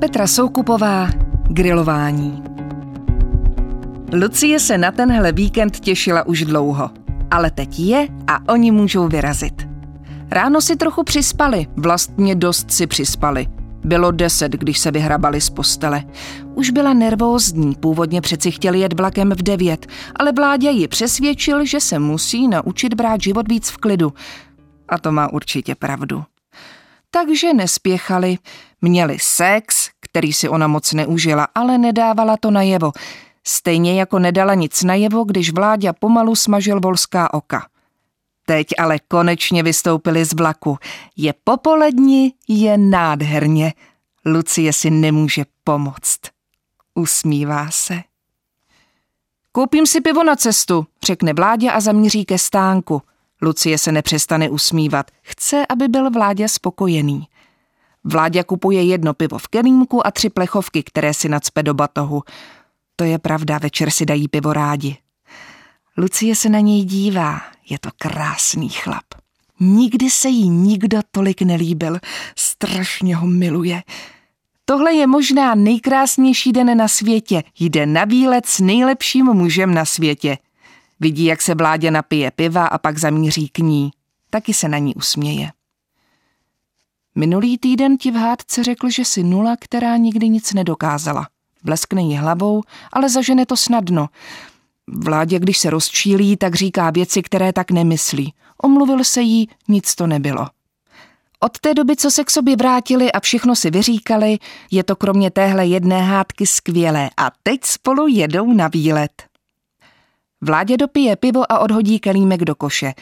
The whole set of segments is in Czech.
Petra Soukupová, grilování. Lucie se na tenhle víkend těšila už dlouho, ale teď je a oni můžou vyrazit. Ráno si trochu přispali, vlastně dost si přispali. Bylo deset, když se vyhrabali z postele. Už byla nervózní, původně přeci chtěli jet vlakem v devět, ale vládě ji přesvědčil, že se musí naučit brát život víc v klidu. A to má určitě pravdu. Takže nespěchali, měli sex, který si ona moc neužila, ale nedávala to najevo. Stejně jako nedala nic najevo, když vláďa pomalu smažil volská oka. Teď ale konečně vystoupili z vlaku. Je popolední, je nádherně. Lucie si nemůže pomoct. Usmívá se. Koupím si pivo na cestu, řekne vládě a zamíří ke stánku. Lucie se nepřestane usmívat. Chce, aby byl vládě spokojený. Vládě kupuje jedno pivo v kelímku a tři plechovky, které si nadspe do batohu. To je pravda, večer si dají pivo rádi. Lucie se na něj dívá, je to krásný chlap. Nikdy se jí nikdo tolik nelíbil, strašně ho miluje. Tohle je možná nejkrásnější den na světě. Jde na výlet s nejlepším mužem na světě. Vidí, jak se vládě napije piva a pak zamíří k ní. Taky se na ní usměje. Minulý týden ti v hádce řekl, že si nula, která nikdy nic nedokázala. Bleskne jí hlavou, ale zažene to snadno. Vládě, když se rozčílí, tak říká věci, které tak nemyslí. Omluvil se jí, nic to nebylo. Od té doby, co se k sobě vrátili a všechno si vyříkali, je to kromě téhle jedné hádky skvělé a teď spolu jedou na výlet. Vládě dopije pivo a odhodí kelímek do koše.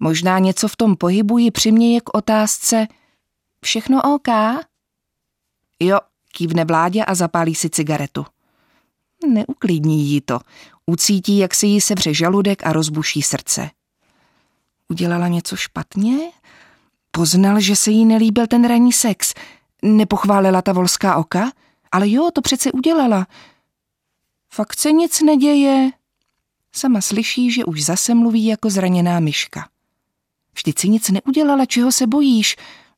Možná něco v tom pohybu ji přiměje k otázce Všechno OK? Jo, kývne vládě a zapálí si cigaretu. Neuklidní jí to. Ucítí, jak se jí sevře žaludek a rozbuší srdce. Udělala něco špatně? Poznal, že se jí nelíbil ten ranní sex. Nepochválila ta volská oka? Ale jo, to přece udělala. Fakt se nic neděje. Sama slyší, že už zase mluví jako zraněná myška. Vždyť si nic neudělala, čeho se bojíš.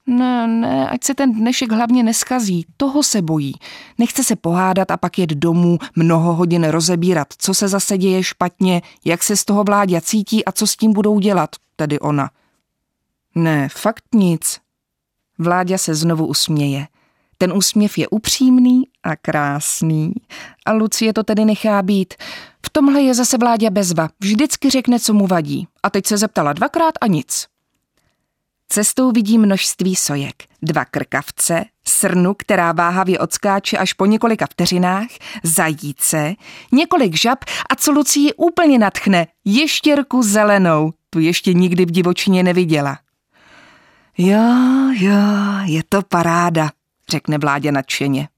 Ne, ne, ať se ten dnešek hlavně neskazí, toho se bojí. Nechce se pohádat a pak jet domů, mnoho hodin rozebírat, co se zase děje špatně, jak se z toho vládě cítí a co s tím budou dělat, tedy ona. Ne, fakt nic. Vláďa se znovu usměje. Ten úsměv je upřímný a krásný. A Lucie to tedy nechá být. V tomhle je zase vládě bezva. Vždycky řekne, co mu vadí. A teď se zeptala dvakrát a nic. Cestou vidí množství sojek, dva krkavce, srnu, která váhavě odskáče až po několika vteřinách, zajíce, několik žab a co Lucii úplně natchne, ještěrku zelenou, tu ještě nikdy v divočině neviděla. Jo, jo, je to paráda, řekne vládě nadšeně.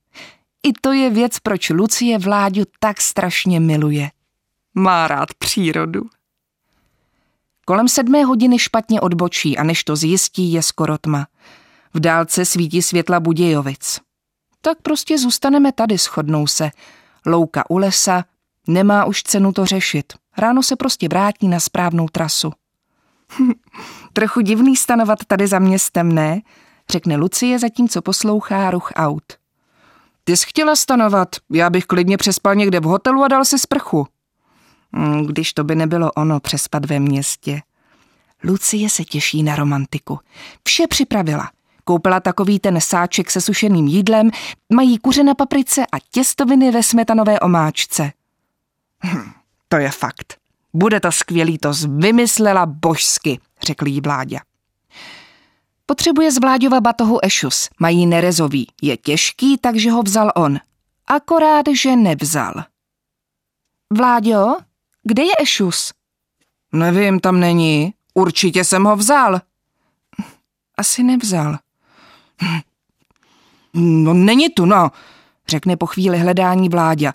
I to je věc, proč Lucie vláďu tak strašně miluje. Má rád přírodu. Kolem sedmé hodiny špatně odbočí a než to zjistí, je skoro tma. V dálce svítí světla Budějovic. Tak prostě zůstaneme tady, shodnou se. Louka u lesa, nemá už cenu to řešit. Ráno se prostě vrátí na správnou trasu. Trochu divný stanovat tady za městem, ne? Řekne Lucie, zatímco poslouchá ruch aut. Ty jsi chtěla stanovat, já bych klidně přespal někde v hotelu a dal si sprchu. Hmm, když to by nebylo ono přespat ve městě. Lucie se těší na romantiku. Vše připravila. Koupila takový ten sáček se sušeným jídlem, mají kuře na paprice a těstoviny ve smetanové omáčce. Hm, to je fakt. Bude to skvělý, to vymyslela božsky, řekl jí vládě. Potřebuje z Vláďova batohu ešus, mají nerezový. Je těžký, takže ho vzal on. Akorát, že nevzal. Vláďo, kde je Ešus? Nevím, tam není. Určitě jsem ho vzal. Asi nevzal. No není tu, no, řekne po chvíli hledání vláďa.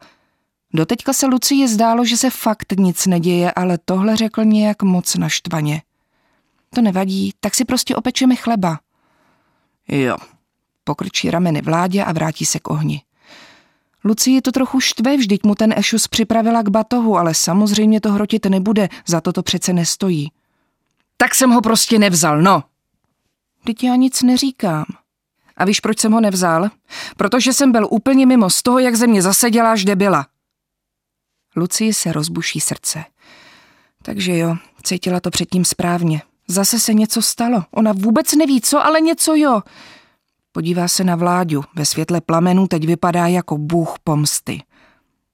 Doteďka se Lucii zdálo, že se fakt nic neděje, ale tohle řekl nějak moc naštvaně. To nevadí, tak si prostě opečeme chleba. Jo, pokrčí rameny vládě a vrátí se k ohni. Lucii to trochu štve, vždyť mu ten Ešus připravila k batohu, ale samozřejmě to hrotit nebude, za to to přece nestojí. Tak jsem ho prostě nevzal, no. Teď já nic neříkám. A víš, proč jsem ho nevzal? Protože jsem byl úplně mimo z toho, jak ze mě zaseděla až debila. Lucii se rozbuší srdce. Takže jo, cítila to předtím správně. Zase se něco stalo. Ona vůbec neví co, ale něco jo. Podívá se na Vláďu. Ve světle plamenů teď vypadá jako bůh pomsty.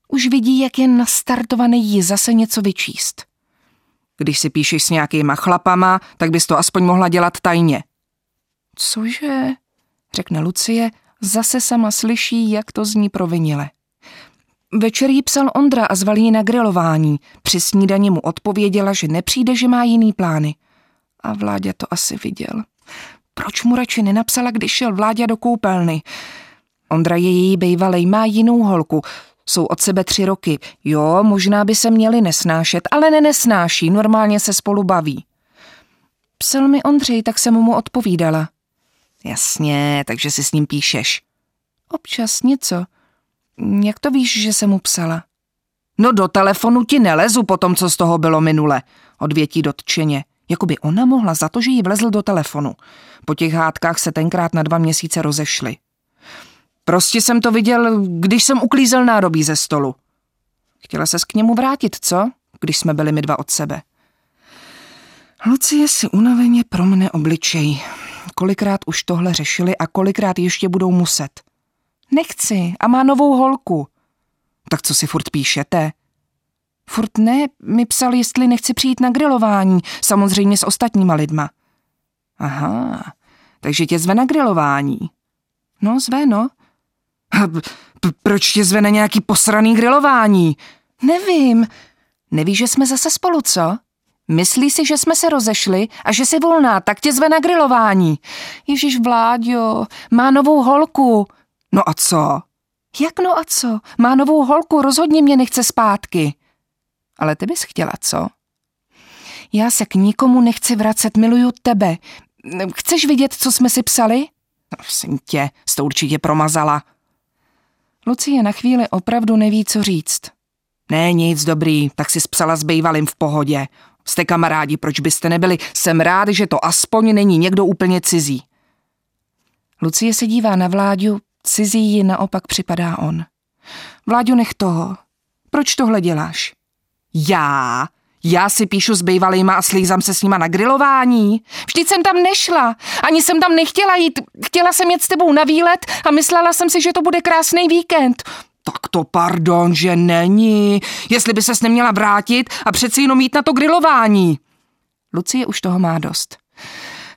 Už vidí, jak je nastartovaný jí zase něco vyčíst. Když si píšeš s nějakýma chlapama, tak bys to aspoň mohla dělat tajně. Cože? Řekne Lucie, zase sama slyší, jak to zní provinile. Večer jí psal Ondra a zval jí na grilování. Při snídani mu odpověděla, že nepřijde, že má jiný plány. A Vláďa to asi viděl. Proč mu radši nenapsala, když šel Vláďa do koupelny? Ondra je její bejvalej, má jinou holku. Jsou od sebe tři roky. Jo, možná by se měli nesnášet, ale ne nesnáší, normálně se spolu baví. Psal mi Ondřej, tak jsem mu odpovídala. Jasně, takže si s ním píšeš. Občas něco. Jak to víš, že jsem mu psala? No do telefonu ti nelezu po tom, co z toho bylo minule, odvětí dotčeně. Jakoby ona mohla za to, že jí vlezl do telefonu. Po těch hádkách se tenkrát na dva měsíce rozešli. Prostě jsem to viděl, když jsem uklízel nádobí ze stolu. Chtěla ses k němu vrátit, co? Když jsme byli my dva od sebe. Lucie si unaveně promne obličej. Kolikrát už tohle řešili a kolikrát ještě budou muset. Nechci a má novou holku. Tak co si furt píšete? Furt ne, mi psal, jestli nechci přijít na grilování, samozřejmě s ostatníma lidma. Aha, takže tě zve na grilování. No, zve, no. Proč tě zve na nějaký posraný grilování? Nevím. Nevíš, že jsme zase spolu, co? Myslí si, že jsme se rozešli a že jsi volná, tak tě zve na grilování. Ježíš Vláďo, má novou holku. No a co? Jak no a co? Má novou holku, rozhodně mě nechce zpátky. Ale ty bys chtěla, co? Já se k nikomu nechci vracet, miluju tebe. Chceš vidět, co jsme si psali? No, jsem tě, jsi to určitě promazala. Lucie na chvíli opravdu neví, co říct. Ne, nic dobrý, tak si psala s bejvalým v pohodě. Jste kamarádi, proč byste nebyli? Jsem rád, že to aspoň není někdo úplně cizí. Lucie se dívá na Vláďu, cizí ji naopak připadá on. Vláďu, nech toho. Proč tohle děláš? Já? Já si píšu s bejvalejma a slízám se s nima na grilování. Vždyť jsem tam nešla. Ani jsem tam nechtěla jít. Chtěla jsem jet s tebou na výlet a myslela jsem si, že to bude krásný víkend. Tak to pardon, že není. Jestli by ses neměla vrátit a přeci jenom jít na to grilování. Lucie už toho má dost.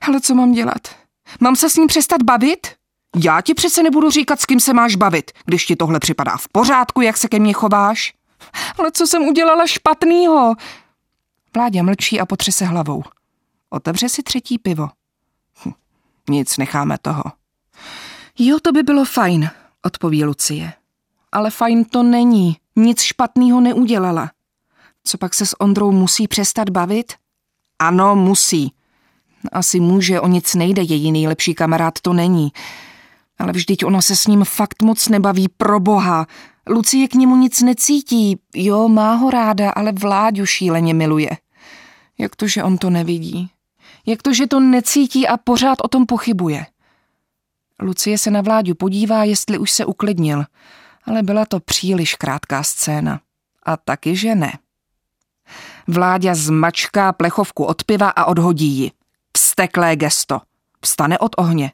Ale co mám dělat? Mám se s ním přestat bavit? Já ti přece nebudu říkat, s kým se máš bavit, když ti tohle připadá v pořádku, jak se ke mně chováš. Ale co jsem udělala špatnýho? Vláďa mlčí a potřese hlavou. Otevře si třetí pivo. Hm, nic, necháme toho. Jo, to by bylo fajn, odpoví Lucie. Ale fajn to není, nic špatného neudělala. Co pak se s Ondrou musí přestat bavit? Ano, musí. Asi může, o nic nejde, její nejlepší kamarád to není. Ale vždyť ona se s ním fakt moc nebaví, pro boha. Lucie k němu nic necítí, jo, má ho ráda, ale Vláďu šíleně miluje. Jak to, že on to nevidí? Jak to, že to necítí a pořád o tom pochybuje? Lucie se na Vláďu podívá, jestli už se uklidnil, ale byla to příliš krátká scéna. A taky, že ne. Vláďa zmačká plechovku od piva a odhodí ji. Vsteklé gesto. Vstane od ohně.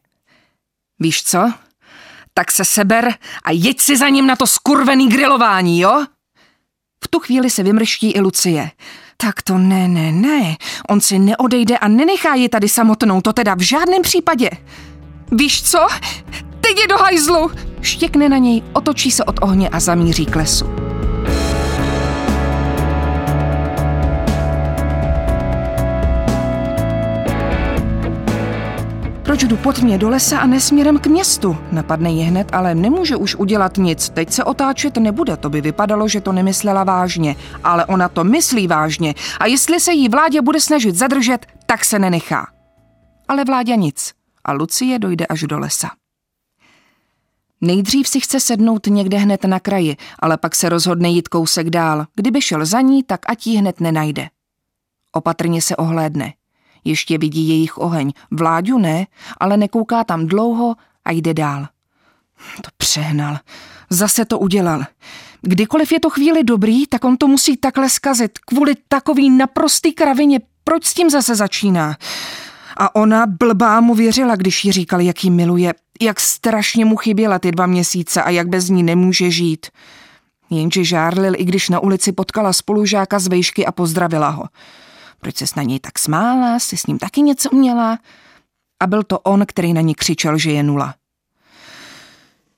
Víš co? Tak se seber a jeď si za ním na to skurvený grilování, jo? V tu chvíli se vymrští i Lucie. Tak to ne, ne, ne. On si neodejde a nenechá ji tady samotnou, to teda v žádném případě. Víš co? Teď je do hajzlu! Štěkne na něj, otočí se od ohně a zamíří k lesu. Proč jdu pod mě do lesa a nesměrem k městu? Napadne ji hned, ale nemůže už udělat nic. Teď se otáčet nebude, to by vypadalo, že to nemyslela vážně. Ale ona to myslí vážně a jestli se jí vládě bude snažit zadržet, tak se nenechá. Ale vládě nic a Lucie dojde až do lesa. Nejdřív si chce sednout někde hned na kraji, ale pak se rozhodne jít kousek dál. Kdyby šel za ní, tak ať ji hned nenajde. Opatrně se ohlédne. Ještě vidí jejich oheň. Vláďu ne, ale nekouká tam dlouho a jde dál. To přehnal. Zase to udělal. Kdykoliv je to chvíli dobrý, tak on to musí takhle skazit. Kvůli takový naprostý kravině. Proč s tím zase začíná? A ona blbá mu věřila, když jí říkal, jak jí miluje, jak strašně mu chyběla ty dva měsíce a jak bez ní nemůže žít. Jenže žárlil, i když na ulici potkala spolužáka z vejšky a pozdravila ho. Proč se na něj tak smála, si s ním taky něco měla? A byl to on, který na ní křičel, že je nula.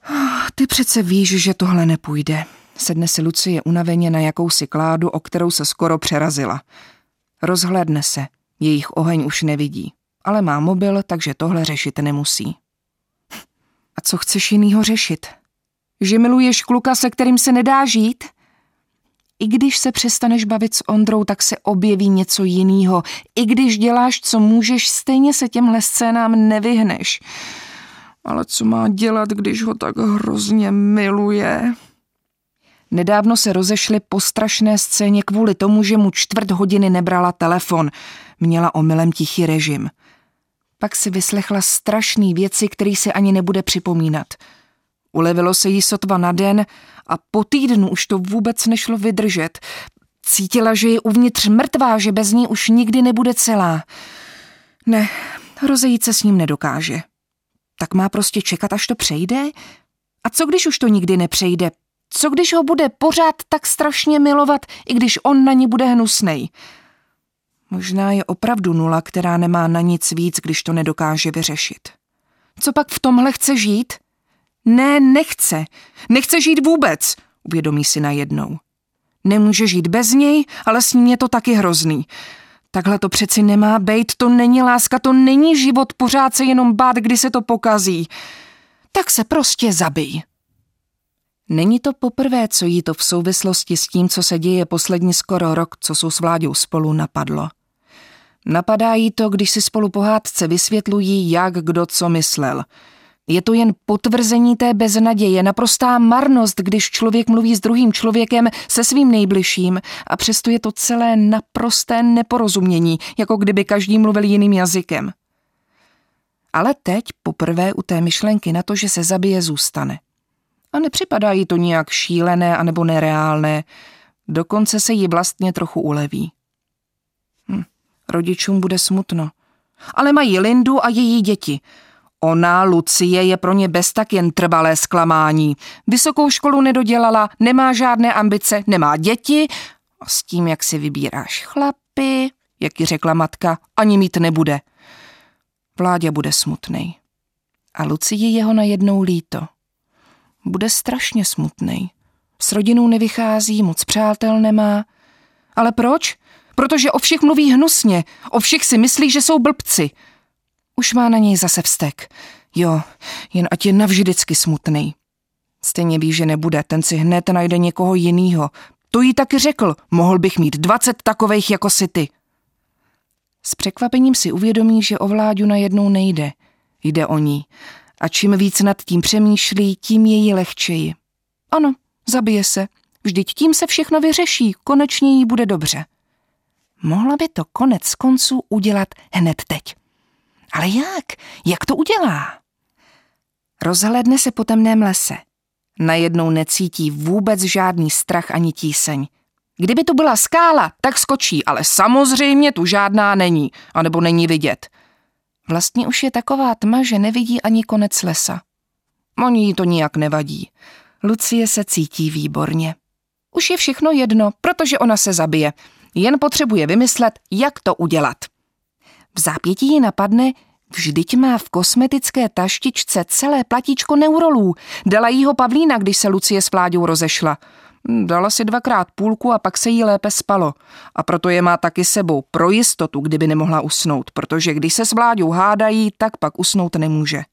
Ah, ty přece víš, že tohle nepůjde. Sedne si Lucie unaveně na jakousi kládu, o kterou se skoro přerazila. Rozhledne se, jejich oheň už nevidí, ale má mobil, takže tohle řešit nemusí. A co chceš jinýho řešit? Že miluješ kluka, se kterým se nedá žít? I když se přestaneš bavit s Ondrou, tak se objeví něco jiného. I když děláš, co můžeš, stejně se těmhle scénám nevyhneš. Ale co má dělat, když ho tak hrozně miluje? Nedávno se rozešli po strašné scéně kvůli tomu, že mu čtvrt hodiny nebrala telefon. Měla omylem tichý režim. Pak si vyslechla strašné věci, které si ani nebude připomínat. Ulevilo se jí sotva na den a po týdnu už to vůbec nešlo vydržet. Cítila, že je uvnitř mrtvá, že bez ní už nikdy nebude celá. Ne, rozejít se s ním nedokáže. Tak má prostě čekat, až to přejde? A co když už to nikdy nepřejde? Co když ho bude pořád tak strašně milovat, i když on na ní bude hnusnej? Možná je opravdu nula, která nemá na nic víc, když to nedokáže vyřešit. Co pak v tomhle chce žít? Ne, nechce. Nechce žít vůbec, uvědomí si najednou. Nemůže žít bez něj, ale s ním je to taky hrozný. Takhle to přeci nemá být, to není láska, to není život, pořád se jenom bát, kdy se to pokazí. Tak se prostě zabij. Není to poprvé, co jí to v souvislosti s tím, co se děje poslední skoro rok, co jsou s vláďou spolu, napadlo. Napadá jí to, když si spolu pohádce vysvětlují, jak kdo co myslel. Je to jen potvrzení té beznaděje, naprostá marnost, když člověk mluví s druhým člověkem, se svým nejbližším a přesto je to celé naprosté neporozumění, jako kdyby každý mluvil jiným jazykem. Ale teď poprvé u té myšlenky na to, že se zabije, zůstane a nepřipadá jí to nijak šílené anebo nereálné, dokonce se jí vlastně trochu uleví. Hm, rodičům bude smutno. Ale mají Lindu a její děti. Ona, Lucie, je pro ně bez tak jen trvalé zklamání. Vysokou školu nedodělala, nemá žádné ambice, nemá děti a s tím, jak si vybíráš chlapy, jak ji řekla matka, ani mít nebude. Vládě bude smutnej. A Lucie jeho najednou líto bude strašně smutný. S rodinou nevychází, moc přátel nemá. Ale proč? Protože o všech mluví hnusně, o všech si myslí, že jsou blbci. Už má na něj zase vztek. Jo, jen ať je navždycky smutný. Stejně ví, že nebude, ten si hned najde někoho jinýho. To jí taky řekl, mohl bych mít dvacet takovejch jako si ty. S překvapením si uvědomí, že o Vláďu najednou nejde. Jde o ní a čím víc nad tím přemýšlí, tím je jí lehčeji. Ano, zabije se. Vždyť tím se všechno vyřeší, konečně jí bude dobře. Mohla by to konec konců udělat hned teď. Ale jak? Jak to udělá? Rozhledne se po temném lese. Najednou necítí vůbec žádný strach ani tíseň. Kdyby tu byla skála, tak skočí, ale samozřejmě tu žádná není, anebo není vidět. Vlastně už je taková tma, že nevidí ani konec lesa. Oni jí to nijak nevadí. Lucie se cítí výborně. Už je všechno jedno, protože ona se zabije. Jen potřebuje vymyslet, jak to udělat. V zápětí ji napadne, vždyť má v kosmetické taštičce celé platíčko neurolů. Dala jí ho Pavlína, když se Lucie s Vláďou rozešla. Hm, dala si dvakrát půlku a pak se jí lépe spalo. A proto je má taky sebou, pro jistotu, kdyby nemohla usnout, protože když se s Vláďou hádají, tak pak usnout nemůže.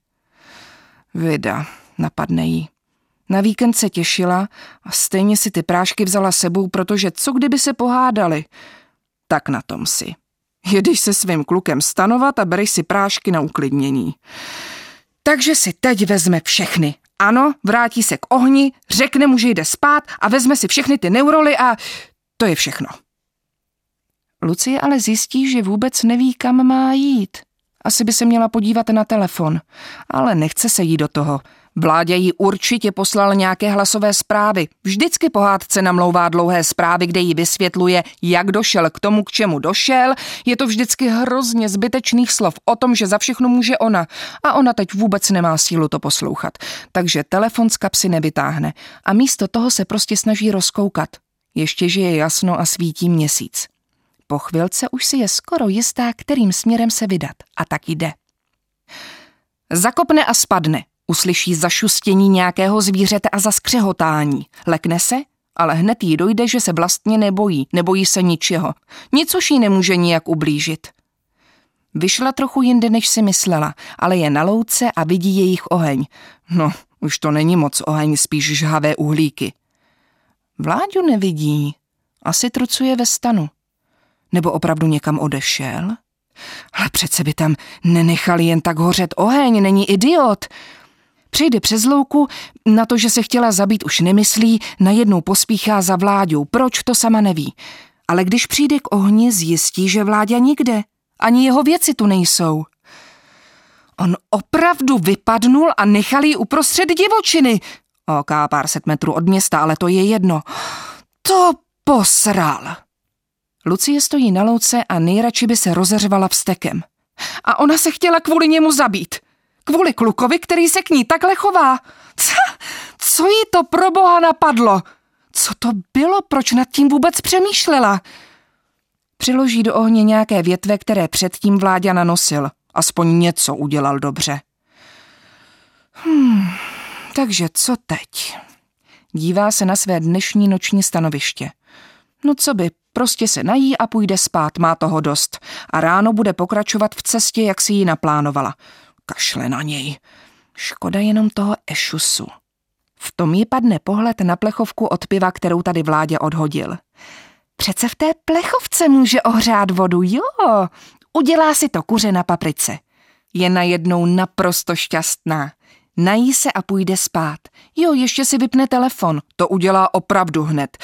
Vida, napadne jí. Na víkend se těšila a stejně si ty prášky vzala sebou, protože co kdyby se pohádali? Tak na tom si. Jedeš se svým klukem stanovat a bereš si prášky na uklidnění. Takže si teď vezme všechny ano, vrátí se k ohni, řekne mu, že jde spát a vezme si všechny ty neuroly a to je všechno. Lucie ale zjistí, že vůbec neví, kam má jít. Asi by se měla podívat na telefon, ale nechce se jí do toho. Vládě jí určitě poslal nějaké hlasové zprávy. Vždycky pohádce namlouvá dlouhé zprávy, kde jí vysvětluje, jak došel k tomu, k čemu došel. Je to vždycky hrozně zbytečných slov o tom, že za všechno může ona. A ona teď vůbec nemá sílu to poslouchat. Takže telefon z kapsy nevytáhne. A místo toho se prostě snaží rozkoukat. Ještě, že je jasno a svítí měsíc. Po chvilce už si je skoro jistá, kterým směrem se vydat. A tak jde. Zakopne a spadne. Uslyší zašustění nějakého zvířete a zaskřehotání. Lekne se, ale hned jí dojde, že se vlastně nebojí, nebojí se ničeho. Nic už jí nemůže nijak ublížit. Vyšla trochu jinde, než si myslela, ale je na louce a vidí jejich oheň. No, už to není moc oheň, spíš žhavé uhlíky. Vláďu nevidí. Asi trucuje ve stanu. Nebo opravdu někam odešel? Ale přece by tam nenechali jen tak hořet oheň, není idiot. Přijde přes louku, na to, že se chtěla zabít, už nemyslí, najednou pospíchá za vláďou. Proč, to sama neví. Ale když přijde k ohni, zjistí, že vláďa nikde. Ani jeho věci tu nejsou. On opravdu vypadnul a nechal ji uprostřed divočiny. Ok, pár set metrů od města, ale to je jedno. To posral. Lucie stojí na louce a nejradši by se rozeřvala vstekem. A ona se chtěla kvůli němu zabít. Kvůli klukovi, který se k ní takhle chová. Co, co jí to pro boha napadlo? Co to bylo? Proč nad tím vůbec přemýšlela? Přiloží do ohně nějaké větve, které předtím vláďa nanosil. Aspoň něco udělal dobře. Hmm, takže co teď? Dívá se na své dnešní noční stanoviště. No co by, prostě se nají a půjde spát, má toho dost. A ráno bude pokračovat v cestě, jak si ji naplánovala. Kašle na něj. Škoda jenom toho ešusu. V tom jí padne pohled na plechovku od piva, kterou tady vládě odhodil. Přece v té plechovce může ohřát vodu, jo. Udělá si to kuře na paprice. Je najednou naprosto šťastná. Nají se a půjde spát. Jo, ještě si vypne telefon. To udělá opravdu hned.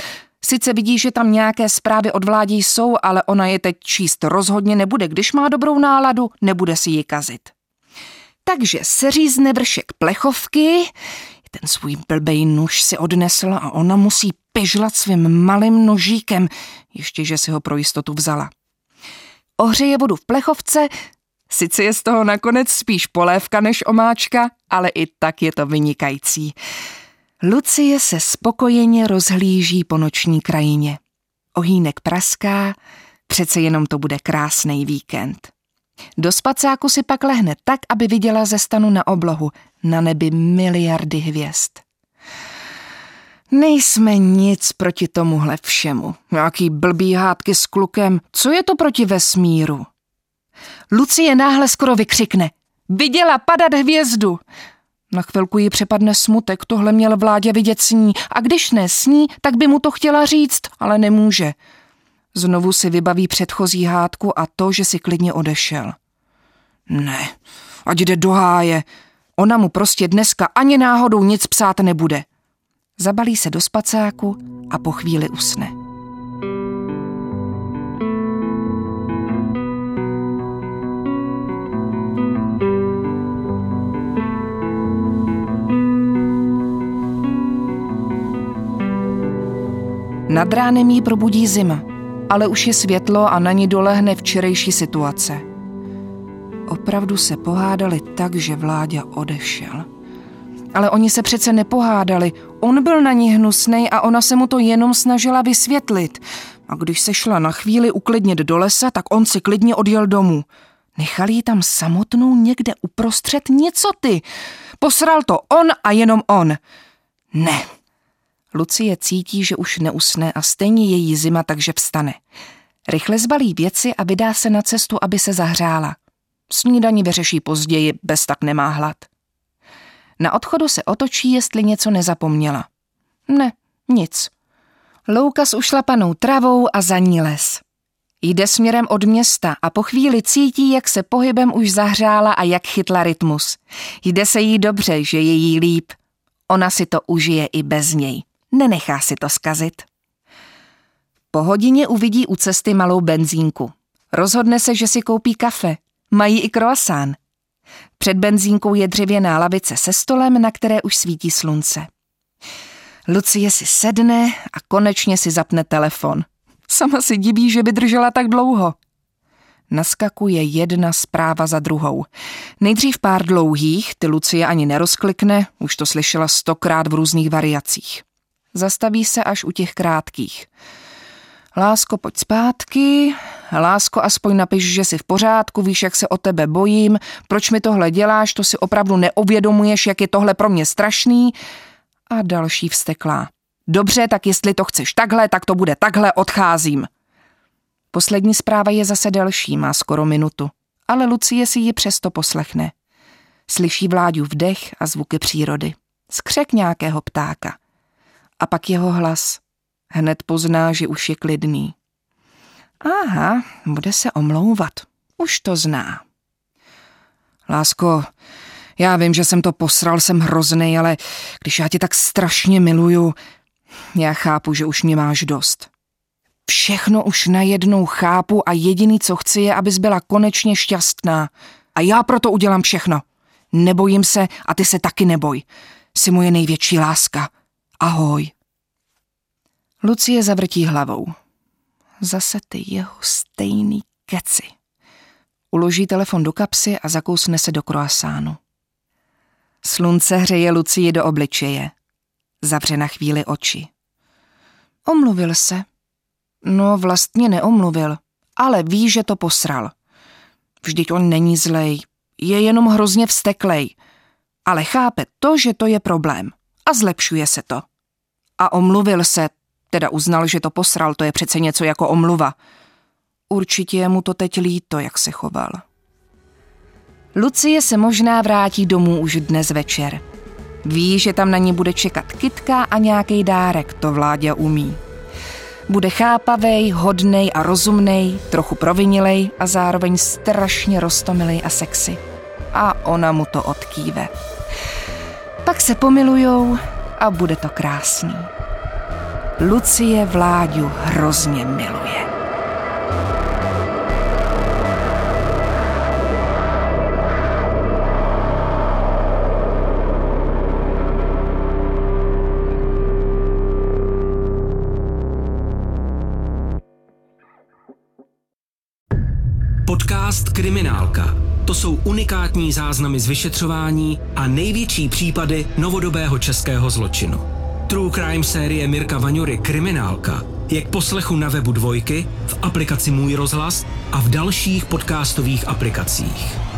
Sice vidí, že tam nějaké zprávy od vládí jsou, ale ona je teď číst rozhodně nebude. Když má dobrou náladu, nebude si ji kazit. Takže seřízne vršek plechovky, ten svůj blbej nůž si odnesl a ona musí pežlat svým malým nožíkem, ještě že si ho pro jistotu vzala. Ohřeje vodu v plechovce, sice je z toho nakonec spíš polévka než omáčka, ale i tak je to vynikající. Lucie se spokojeně rozhlíží po noční krajině. Ohýnek praská, přece jenom to bude krásný víkend. Do spacáku si pak lehne tak, aby viděla ze stanu na oblohu, na nebi miliardy hvězd. Nejsme nic proti tomuhle všemu. Nějaký blbý hádky s klukem. Co je to proti vesmíru? Lucie náhle skoro vykřikne. Viděla padat hvězdu. Na chvilku jí přepadne smutek, tohle měl vládě vidět sní. A když ne sní, tak by mu to chtěla říct, ale nemůže. Znovu si vybaví předchozí hádku a to, že si klidně odešel. Ne, ať jde do háje. Ona mu prostě dneska ani náhodou nic psát nebude. Zabalí se do spacáku a po chvíli usne. Nad ránem jí probudí zima ale už je světlo a na ní dolehne včerejší situace. Opravdu se pohádali tak, že vláďa odešel. Ale oni se přece nepohádali. On byl na ní hnusnej a ona se mu to jenom snažila vysvětlit. A když se šla na chvíli uklidnit do lesa, tak on si klidně odjel domů. Nechal ji tam samotnou někde uprostřed něco ty. Posral to on a jenom on. Ne, Lucie cítí, že už neusne a stejně její zima, takže vstane. Rychle zbalí věci a vydá se na cestu, aby se zahřála. Snídaní vyřeší později, bez tak nemá hlad. Na odchodu se otočí, jestli něco nezapomněla. Ne, nic. Louka s ušlapanou travou a za ní les. Jde směrem od města a po chvíli cítí, jak se pohybem už zahřála a jak chytla rytmus. Jde se jí dobře, že je jí líp. Ona si to užije i bez něj. Nenechá si to skazit. Po hodině uvidí u cesty malou benzínku. Rozhodne se, že si koupí kafe. Mají i croissant. Před benzínkou je dřevěná lavice se stolem, na které už svítí slunce. Lucie si sedne a konečně si zapne telefon. Sama si diví, že by držela tak dlouho. Naskakuje jedna zpráva za druhou. Nejdřív pár dlouhých, ty Lucie ani nerozklikne, už to slyšela stokrát v různých variacích. Zastaví se až u těch krátkých. Lásko, pojď zpátky. Lásko, aspoň napiš, že jsi v pořádku, víš, jak se o tebe bojím, proč mi tohle děláš, to si opravdu neuvědomuješ, jak je tohle pro mě strašný. A další vsteklá. Dobře, tak jestli to chceš takhle, tak to bude takhle, odcházím. Poslední zpráva je zase delší, má skoro minutu, ale Lucie si ji přesto poslechne. Slyší vláďu vdech a zvuky přírody. Skřek nějakého ptáka. A pak jeho hlas. Hned pozná, že už je klidný. Aha, bude se omlouvat. Už to zná. Lásko, já vím, že jsem to posral, jsem hrozný, ale když já tě tak strašně miluju, já chápu, že už mě máš dost. Všechno už najednou chápu a jediný, co chci, je, abys byla konečně šťastná. A já proto udělám všechno. Nebojím se a ty se taky neboj. Jsi moje největší láska. Ahoj. Lucie zavrtí hlavou. Zase ty jeho stejný keci. Uloží telefon do kapsy a zakousne se do kroasánu. Slunce hřeje Lucii do obličeje. Zavře na chvíli oči. Omluvil se. No, vlastně neomluvil, ale ví, že to posral. Vždyť on není zlej, je jenom hrozně vsteklej, ale chápe to, že to je problém a zlepšuje se to. A omluvil se, teda uznal, že to posral, to je přece něco jako omluva. Určitě je mu to teď líto, jak se choval. Lucie se možná vrátí domů už dnes večer. Ví, že tam na ní bude čekat kitka a nějaký dárek, to vládě umí. Bude chápavej, hodnej a rozumnej, trochu provinilej a zároveň strašně rostomilej a sexy. A ona mu to odkýve. Pak se pomilujou a bude to krásný. Lucie Vláďu hrozně miluje. Podcast Kriminálka. To jsou unikátní záznamy z vyšetřování a největší případy novodobého českého zločinu. True crime série Mirka Vaňury Kriminálka je k poslechu na webu Dvojky, v aplikaci Můj rozhlas a v dalších podcastových aplikacích.